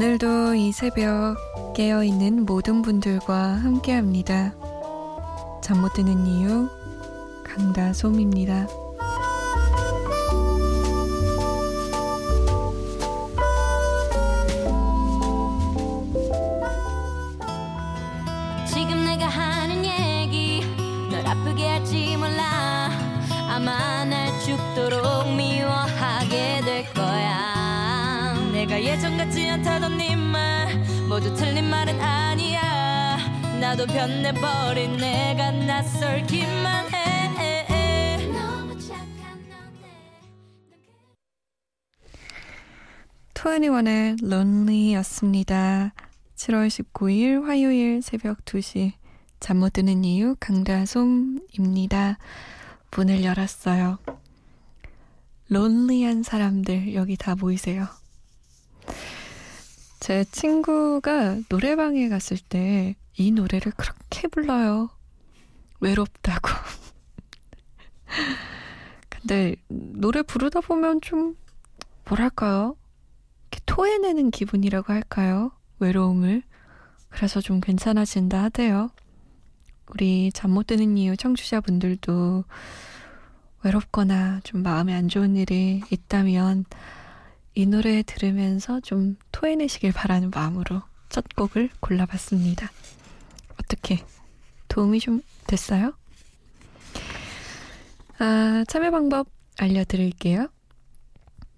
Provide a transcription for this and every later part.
오늘도 이 새벽 깨어있는 모든 분들과 함께 합니다. 잠 못 드는 이유, 강다솜입니다. 아마 날 죽도록 미워하게 될 거야 내가 예전 같지 않다던 네말 모두 틀린 말은 아니야 나도 변해버린 내가 낯설기만 해 투애니원의 론리였습니다. 7월 19일 화요일 새벽 2시 잠 못 드는 이유 강다솜입니다. 문을 열었어요. 론리한 사람들 여기 다 모이세요. 제 친구가 노래방에 갔을 때 이 노래를 그렇게 불러요. 외롭다고. 근데 노래 부르다 보면 좀 뭐랄까요? 이렇게 토해내는 기분이라고 할까요? 외로움을. 그래서 좀 괜찮아진다 하대요. 우리 잠 못 드는 이유 청취자분들도 외롭거나 좀 마음에 안 좋은 일이 있다면 이 노래 들으면서 좀 토해내시길 바라는 마음으로 첫 곡을 골라봤습니다. 어떻게 도움이 좀 됐어요? 아, 참여 방법 알려드릴게요.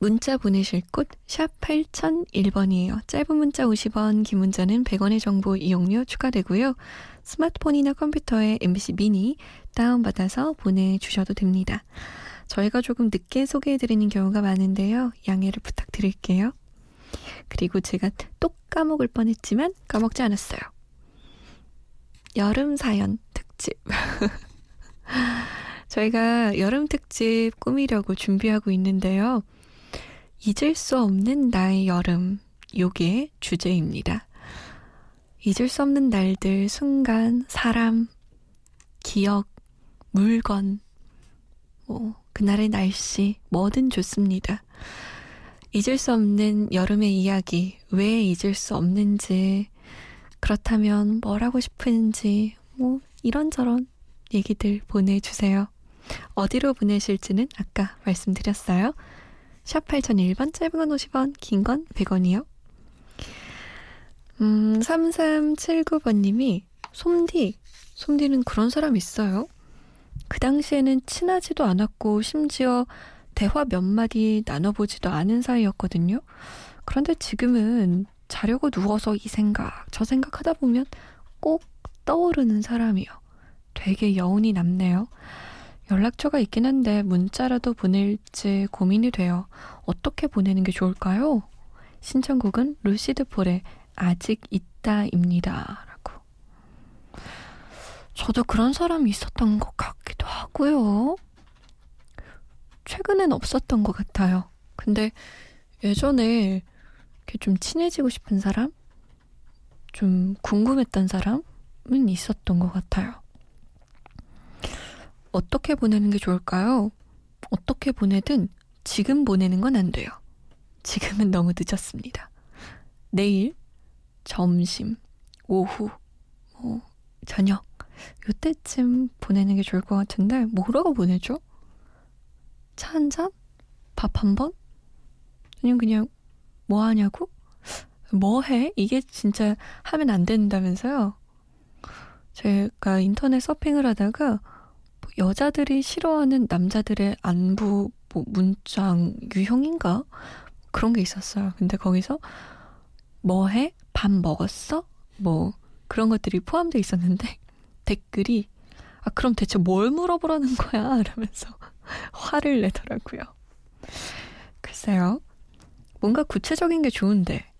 문자 보내실 곳 샵 8001번이에요. 짧은 문자 50원, 긴 문자는 100원의 정보 이용료 추가되고요. 스마트폰이나 컴퓨터에 MBC 미니 다운받아서 보내주셔도 됩니다. 저희가 조금 늦게 소개해드리는 경우가 많은데요. 양해를 부탁드릴게요. 그리고 제가 또 까먹을 뻔했지만 까먹지 않았어요. 여름 사연 특집. 저희가 여름 특집 꾸미려고 준비하고 있는데요. 잊을 수 없는 나의 여름. 요게 주제입니다. 잊을 수 없는 날들, 순간, 사람, 기억, 물건, 뭐, 그날의 날씨, 뭐든 좋습니다. 잊을 수 없는 여름의 이야기, 왜 잊을 수 없는지, 그렇다면 뭘 하고 싶은지, 뭐, 이런저런 얘기들 보내주세요. 어디로 보내실지는 아까 말씀드렸어요. 샵 8001번, 짧은 건 50원, 긴 건 100원이요. 음, 3379번님이, 솜디, 솜디는 그런 사람 있어요? 그 당시에는 친하지도 않았고, 심지어 대화 몇 마디 나눠보지도 않은 사이였거든요. 그런데 지금은 자려고 누워서 이 생각, 저 생각 하다 보면 꼭 떠오르는 사람이요. 되게 여운이 남네요. 연락처가 있긴 한데 문자라도 보낼지 고민이 돼요. 어떻게 보내는 게 좋을까요? 신청곡은 루시드 폴의 아직 있다입니다. 저도 그런 사람이 있었던 것 같기도 하고요. 최근엔 없었던 것 같아요. 근데 예전에 이렇게 좀 친해지고 싶은 사람? 좀 궁금했던 사람은 있었던 것 같아요. 어떻게 보내는 게 좋을까요? 어떻게 보내든 지금 보내는 건 안 돼요. 지금은 너무 늦었습니다. 내일, 점심, 오후, 뭐, 저녁, 요때쯤 보내는 게 좋을 것 같은데, 뭐라고 보내죠? 차 한 잔? 밥 한 번? 아니면 그냥, 뭐 하냐고? 뭐 해? 이게 진짜 하면 안 된다면서요? 제가 인터넷 서핑을 하다가, 여자들이 싫어하는 남자들의 안부 뭐 문장 유형인가 그런 게 있었어요. 근데 거기서 뭐 해? 밥 먹었어? 뭐 그런 것들이 포함되어 있었는데 댓글이 아 그럼 대체 뭘 물어보라는 거야? 이러면서 화를 내더라고요. 글쎄요. 뭔가 구체적인 게 좋은데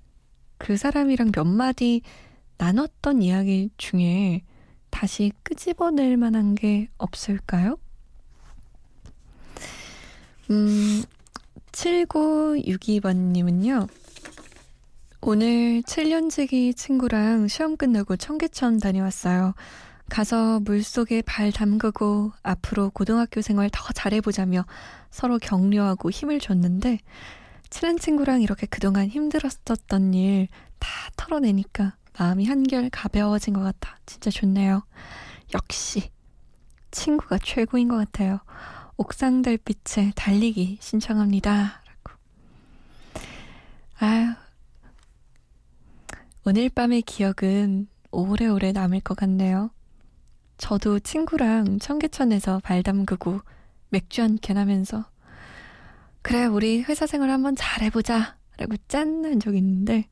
그 사람이랑 몇 마디 나눴던 이야기 중에 다시 끄집어낼 만한 게 없을까요? 음, 7962번님은요, 오늘 7년지기 친구랑 시험 끝나고 청계천 다녀왔어요. 가서 물속에 발 담그고 앞으로 고등학교 생활 더 잘해보자며 서로 격려하고 힘을 줬는데 친한 친구랑 이렇게 그동안 힘들었었던 일 다 털어내니까 마음이 한결 가벼워진 것 같아. 진짜 좋네요. 역시 친구가 최고인 것 같아요. 옥상 달빛에 달리기 신청합니다. 라고. 아유, 오늘 밤의 기억은 오래오래 남을 것 같네요. 저도 친구랑 청계천에서 발 담그고 맥주 한 캔 하면서 그래 우리 회사 생활 한번 잘해보자 라고 짠 한적 있는데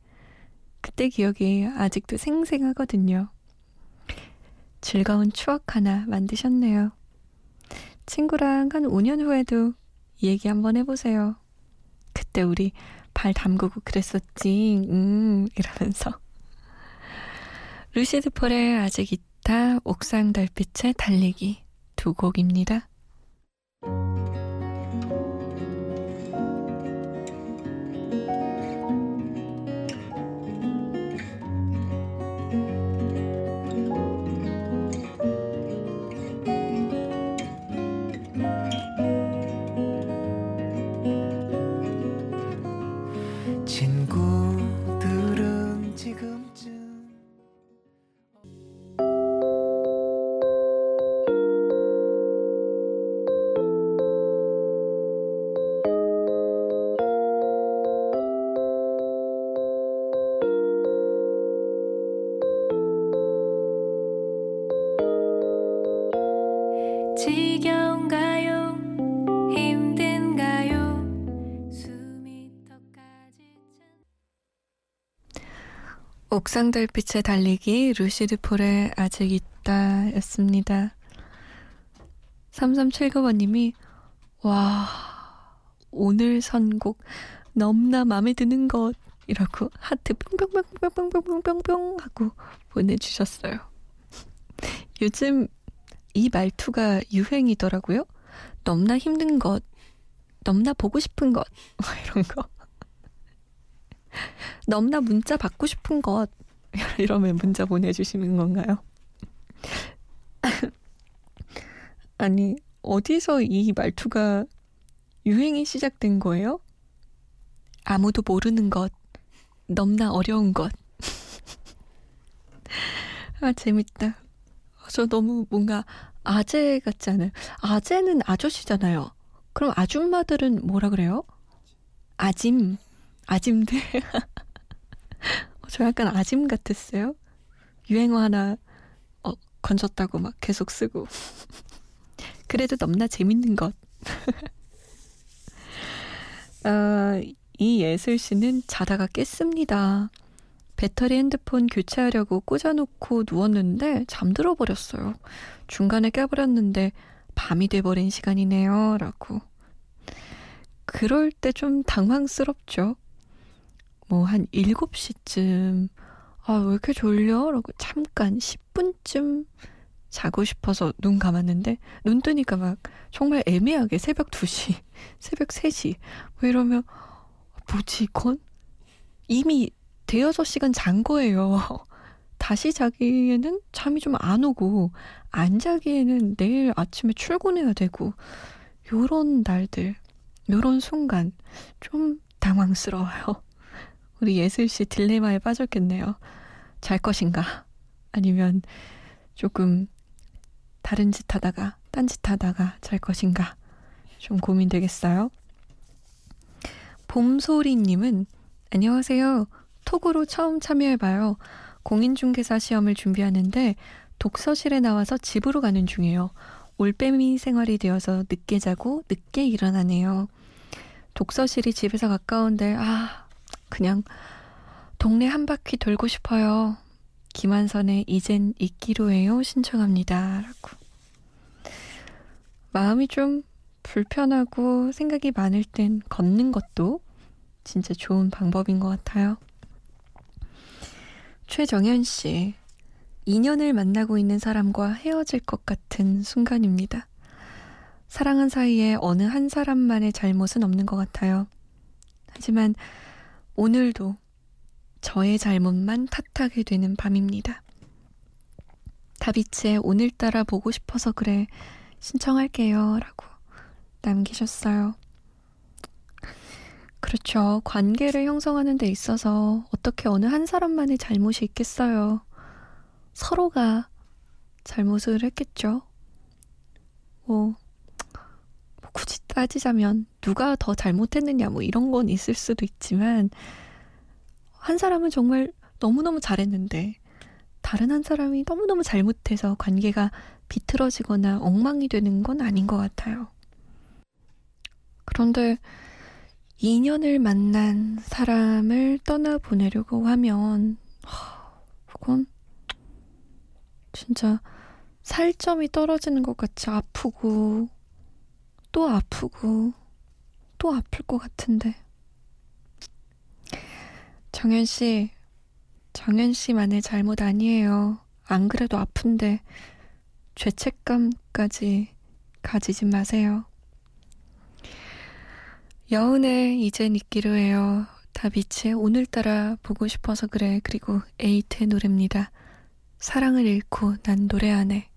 그때 기억이 아직도 생생하거든요. 즐거운 추억 하나 만드셨네요. 친구랑 한 5년 후에도 얘기 한번 해보세요. 그때 우리 발 담그고 그랬었지, 음, 이러면서. 루시드 폴의 아직 있다, 옥상 달빛의 달리기 두 곡입니다. 지겨운가요? 힘든가요? 숨이 턱까지 찬... 옥상 달빛에 달리기 루시드 폴의 아직 있다 였습니다. 3379번님이 와 오늘 선곡 너무나 마음에 드는 것 이라고 하트 뿅뿅뿅뿅뿅뿅뿅뿅 하고 보내주셨어요. 요즘 이 말투가 유행이더라고요. 넘나 힘든 것, 넘나 보고 싶은 것, 뭐 이런 거. 넘나 문자 받고 싶은 것, 이러면 문자 보내주시는 건가요? 아니, 어디서 이 말투가 유행이 시작된 거예요? 아무도 모르는 것, 넘나 어려운 것. 아, 재밌다. 저 너무 뭔가 아재 같지 않아요? 아재는 아저씨잖아요. 그럼 아줌마들은 뭐라 그래요? 아짐. 아짐들. 저 약간 아짐 같았어요. 유행어 하나 어, 건졌다고 막 계속 쓰고. 그래도 넘나 재밌는 것. 아, 이 예슬 씨는 자다가 깼습니다. 배터리 핸드폰 교체하려고 꽂아놓고 누웠는데 잠들어 버렸어요. 중간에 깨버렸는데 밤이 돼버린 시간이네요. 라고. 그럴 때 좀 당황스럽죠. 뭐 한 7시쯤, 아, 왜 이렇게 졸려? 라고 잠깐 10분쯤 자고 싶어서 눈 감았는데, 눈 뜨니까 막 정말 애매하게 새벽 2시, 새벽 3시, 뭐 이러면, 뭐지, 이건? 이미 대여섯 시간 잔 거예요. 다시 자기에는 잠이 좀 안 오고, 안 자기에는 내일 아침에 출근해야 되고, 요런 날들, 요런 순간, 좀 당황스러워요. 우리 예슬 씨 딜레마에 빠졌겠네요. 잘 것인가? 아니면 조금 다른 짓 하다가, 딴 짓 하다가 잘 것인가? 좀 고민되겠어요? 봄소리님은, 안녕하세요. 톡으로 처음 참여해봐요. 공인중개사 시험을 준비하는데 독서실에 나와서 집으로 가는 중이에요. 올빼미 생활이 되어서 늦게 자고 늦게 일어나네요. 독서실이 집에서 가까운데 아 그냥 동네 한 바퀴 돌고 싶어요. 김한선의 이젠 있기로 해요 신청합니다. 라고. 마음이 좀 불편하고 생각이 많을 땐 걷는 것도 진짜 좋은 방법인 것 같아요. 최정현 씨. 2년을 만나고 있는 사람과 헤어질 것 같은 순간입니다. 사랑한 사이에 어느 한 사람만의 잘못은 없는 것 같아요. 하지만 오늘도 저의 잘못만 탓하게 되는 밤입니다. 다비치의 오늘따라 보고 싶어서 그래 신청할게요 라고 남기셨어요. 그렇죠. 관계를 형성하는 데 있어서 어떻게 어느 한 사람만의 잘못이 있겠어요. 서로가 잘못을 했겠죠. 뭐, 뭐 굳이 따지자면 누가 더 잘못했느냐 뭐 이런 건 있을 수도 있지만 한 사람은 정말 너무너무 잘했는데 다른 한 사람이 너무너무 잘못해서 관계가 비틀어지거나 엉망이 되는 건 아닌 것 같아요. 그런데 2년을 만난 사람을 떠나보내려고 하면, 그건 진짜 살점이 떨어지는 것 같이 아프고, 또 아프고, 또 아플 것 같은데. 정현 씨, 정현 씨만의 잘못 아니에요. 안 그래도 아픈데, 죄책감까지 가지지 마세요. 여운에 이젠 있기로 해요. 다비치의 오늘따라 보고 싶어서 그래. 그리고 에이트의 노래입니다. 사랑을 잃고 난 노래 안 해.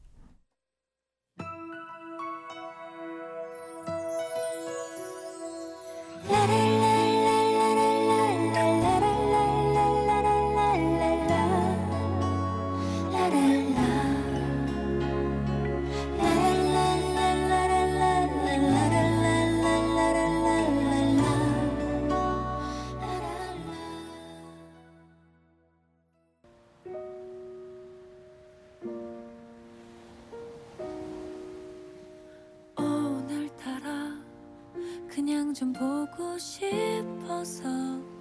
좀 보고 싶어서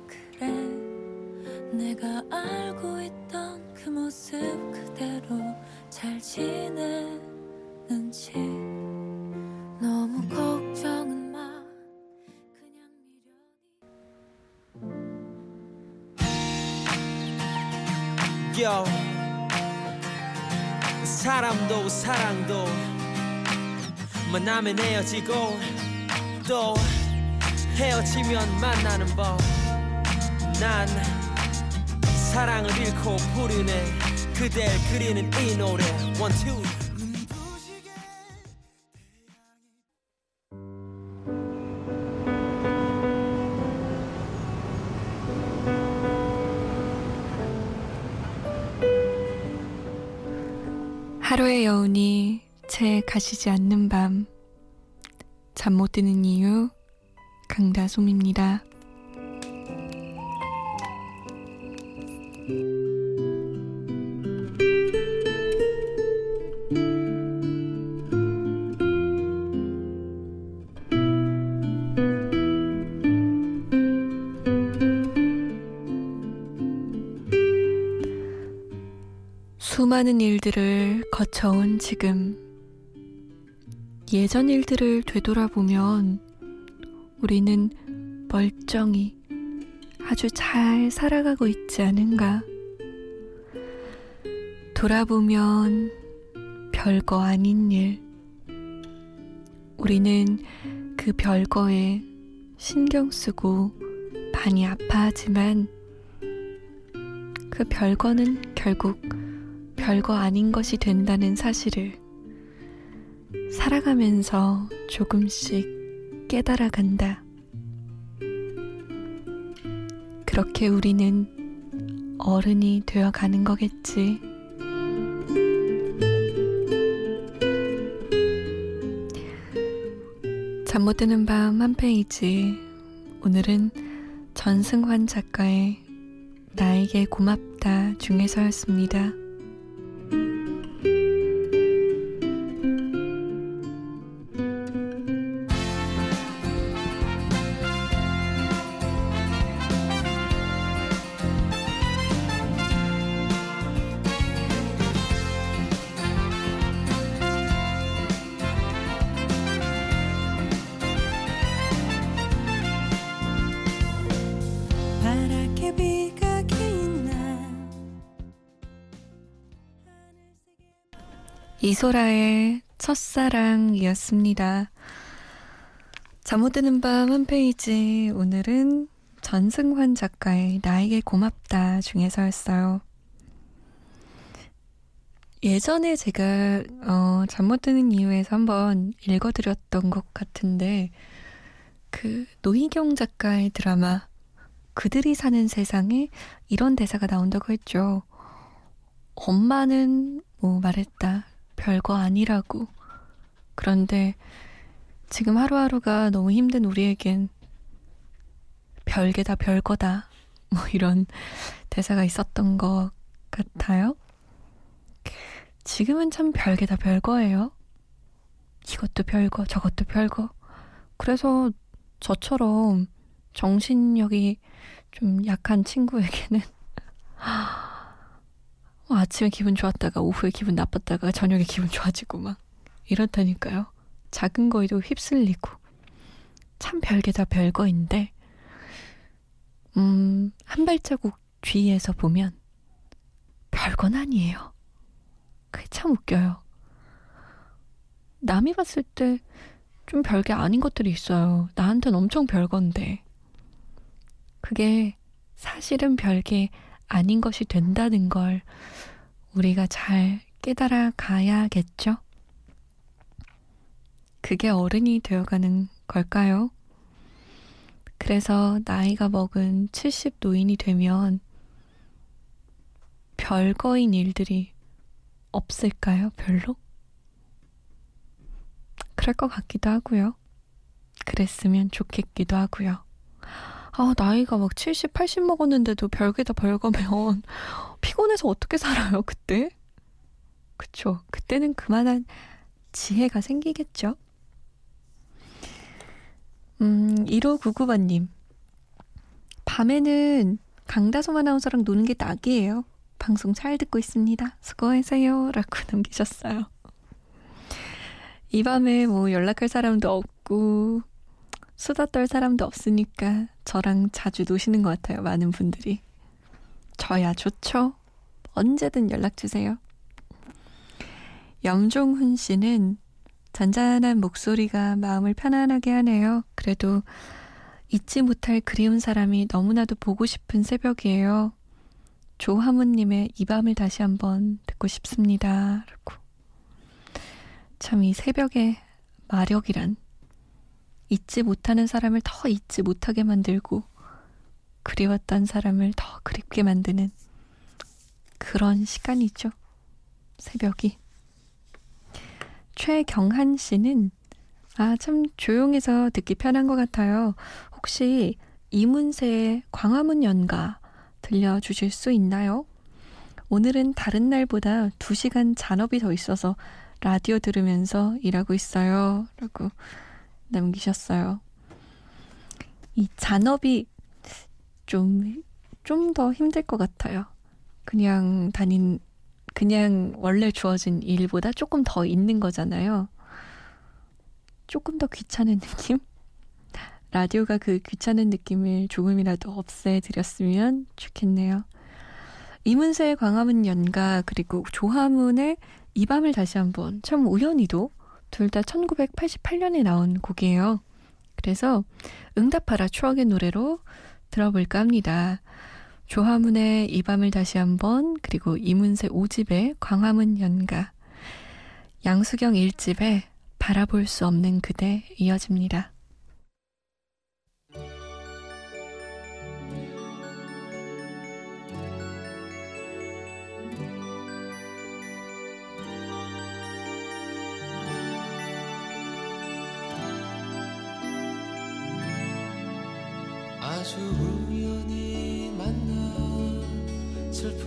그래. 내가 알고 있던 그 모습 그대로 잘 지내는지 너무 걱정은 마. 그냥 미련이 Yo. 사람도 사랑도 만나면 헤어지고 또 헤어지면 만나는 법. 난 사랑을 잃고 부르네. 그댈 그리는 이 노래. 원투 하루의 여운이 채 가시지 않는 밤 잠 못 드는 이유 강다솜입니다. 수많은 일들을 거쳐온 지금 예전 일들을 되돌아보면 우리는 멀쩡히 아주 잘 살아가고 있지 않은가. 돌아보면 별거 아닌 일. 우리는 그 별거에 신경 쓰고 많이 아파하지만 그 별거는 결국 별거 아닌 것이 된다는 사실을 살아가면서 조금씩 깨달아 간다. 그렇게 우리는 어른이 되어 가는 거겠지. 잠 못 드는 밤 한 페이지. 오늘은 전승환 작가의 나에게 고맙다 중에서였습니다. 이소라의 첫사랑이었습니다. 잠 못 드는 밤한 페이지. 오늘은 전승환 작가의 나에게 고맙다 중에서였어요. 예전에 제가 어, 잠못 드는 이유에서 한번 읽어드렸던 것 같은데 그 노희경 작가의 드라마 그들이 사는 세상에 이런 대사가 나온다고 했죠. 엄마는 뭐 말했다. 별거 아니라고. 그런데 지금 하루하루가 너무 힘든 우리에겐 별게 다 별거다. 뭐 이런 대사가 있었던 것 같아요. 지금은 참 별게 다 별거예요. 이것도 별거, 저것도 별거. 그래서 저처럼 정신력이 좀 약한 친구에게는 어, 아침에 기분 좋았다가 오후에 기분 나빴다가 저녁에 기분 좋아지고 막 이렇다니까요. 작은 거에도 휩쓸리고 참 별게 다 별거인데 음, 한 발자국 뒤에서 보면 별건 아니에요. 그게 참 웃겨요. 남이 봤을 때 좀 별게 아닌 것들이 있어요. 나한테는 엄청 별건데. 그게 사실은 별게 아닌 것이 된다는 걸 우리가 잘 깨달아 가야겠죠? 그게 어른이 되어가는 걸까요? 그래서 나이가 먹은 70 노인이 되면 별거인 일들이 없을까요? 별로? 그럴 것 같기도 하고요. 그랬으면 좋겠기도 하고요. 아, 나이가 막 70, 80 먹었는데도 별게 다 별거면 피곤해서 어떻게 살아요, 그때? 그쵸. 그때는 그만한 지혜가 생기겠죠? 음, 1599번님. 밤에는 강다솜 아나운서랑 노는 게 낙이에요. 방송 잘 듣고 있습니다. 수고하세요. 라고 남기셨어요. 이 밤에 뭐 연락할 사람도 없고, 수다 떨 사람도 없으니까 저랑 자주 노시는 것 같아요. 많은 분들이. 저야 좋죠. 언제든 연락 주세요. 염종훈 씨는 잔잔한 목소리가 마음을 편안하게 하네요. 그래도 잊지 못할 그리운 사람이 너무나도 보고 싶은 새벽이에요. 조하무님의 이 밤을 다시 한번 듣고 싶습니다. 참 이 새벽의 마력이란 잊지 못하는 사람을 더 잊지 못하게 만들고 그리웠던 사람을 더 그립게 만드는 그런 시간이죠. 새벽이. 최경한 씨는 아, 참 조용해서 듣기 편한 것 같아요. 혹시 이문세의 광화문 연가 들려주실 수 있나요? 오늘은 다른 날보다 2시간 잔업이 더 있어서 라디오 들으면서 일하고 있어요. 라고 남기셨어요. 이 잔업이 좀, 좀 더 힘들 것 같아요. 그냥 다닌 그냥 원래 주어진 일보다 조금 더 있는 거잖아요. 조금 더 귀찮은 느낌? 라디오가 그 귀찮은 느낌을 조금이라도 없애드렸으면 좋겠네요. 이문세의 광화문 연가 그리고 조화문의 이 밤을 다시 한번 참 우연히도 둘 다 1988년에 나온 곡이에요. 그래서 응답하라 추억의 노래로 들어볼까 합니다. 조화문의 이 밤을 다시 한번 그리고 이문세 5집의 광화문 연가 양수경 1집의 바라볼 수 없는 그대 이어집니다.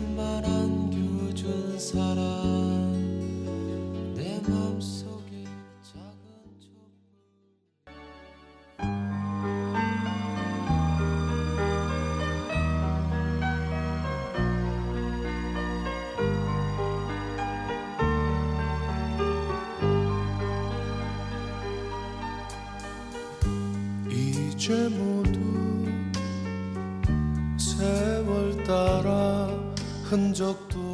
슬픔만 안겨준 사람 내 맘속에 작은 촛불. 이제 모 흔적도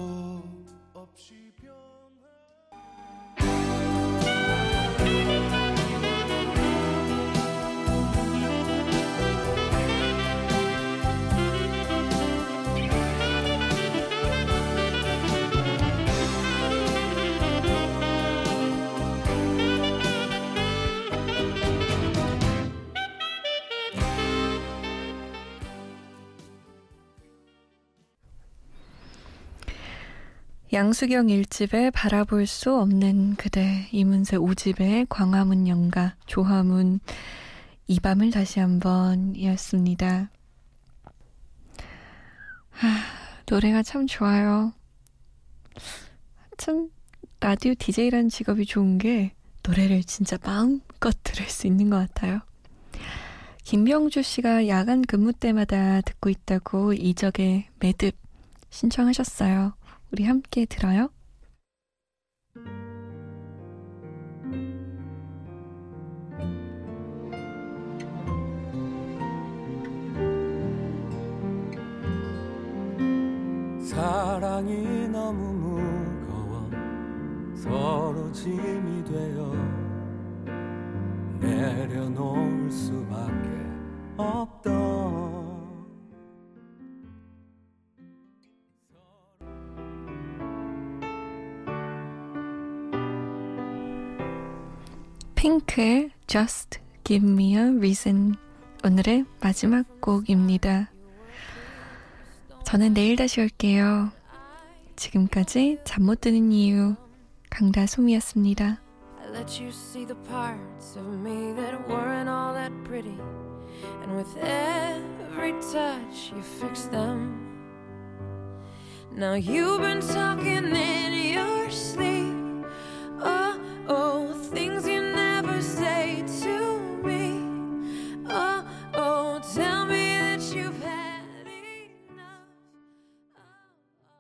양수경 1집에 바라볼 수 없는 그대, 이문세 5집에 광화문 연가, 조화문 이 밤을 다시 한번 이었습니다. 하, 노래가 참 좋아요. 참 라디오 DJ라는 직업이 좋은 게 노래를 진짜 마음껏 들을 수 있는 것 같아요. 김병주 씨가 야간 근무 때마다 듣고 있다고 이적의 매듭 신청하셨어요. 우리 함께 들어요. 사랑이 너무 무거워 서로 짐이 되어 내려놓을 수밖에 없던 핑크의 Just Give Me a Reason 오늘의 마지막 곡입니다. 저는 내일 다시 올게요. 지금까지 잠 못 드는 이유 강다솜이었습니다. Let you see the parts of me that weren't all that pretty. And with every touch, you fix them. Now you've been talking in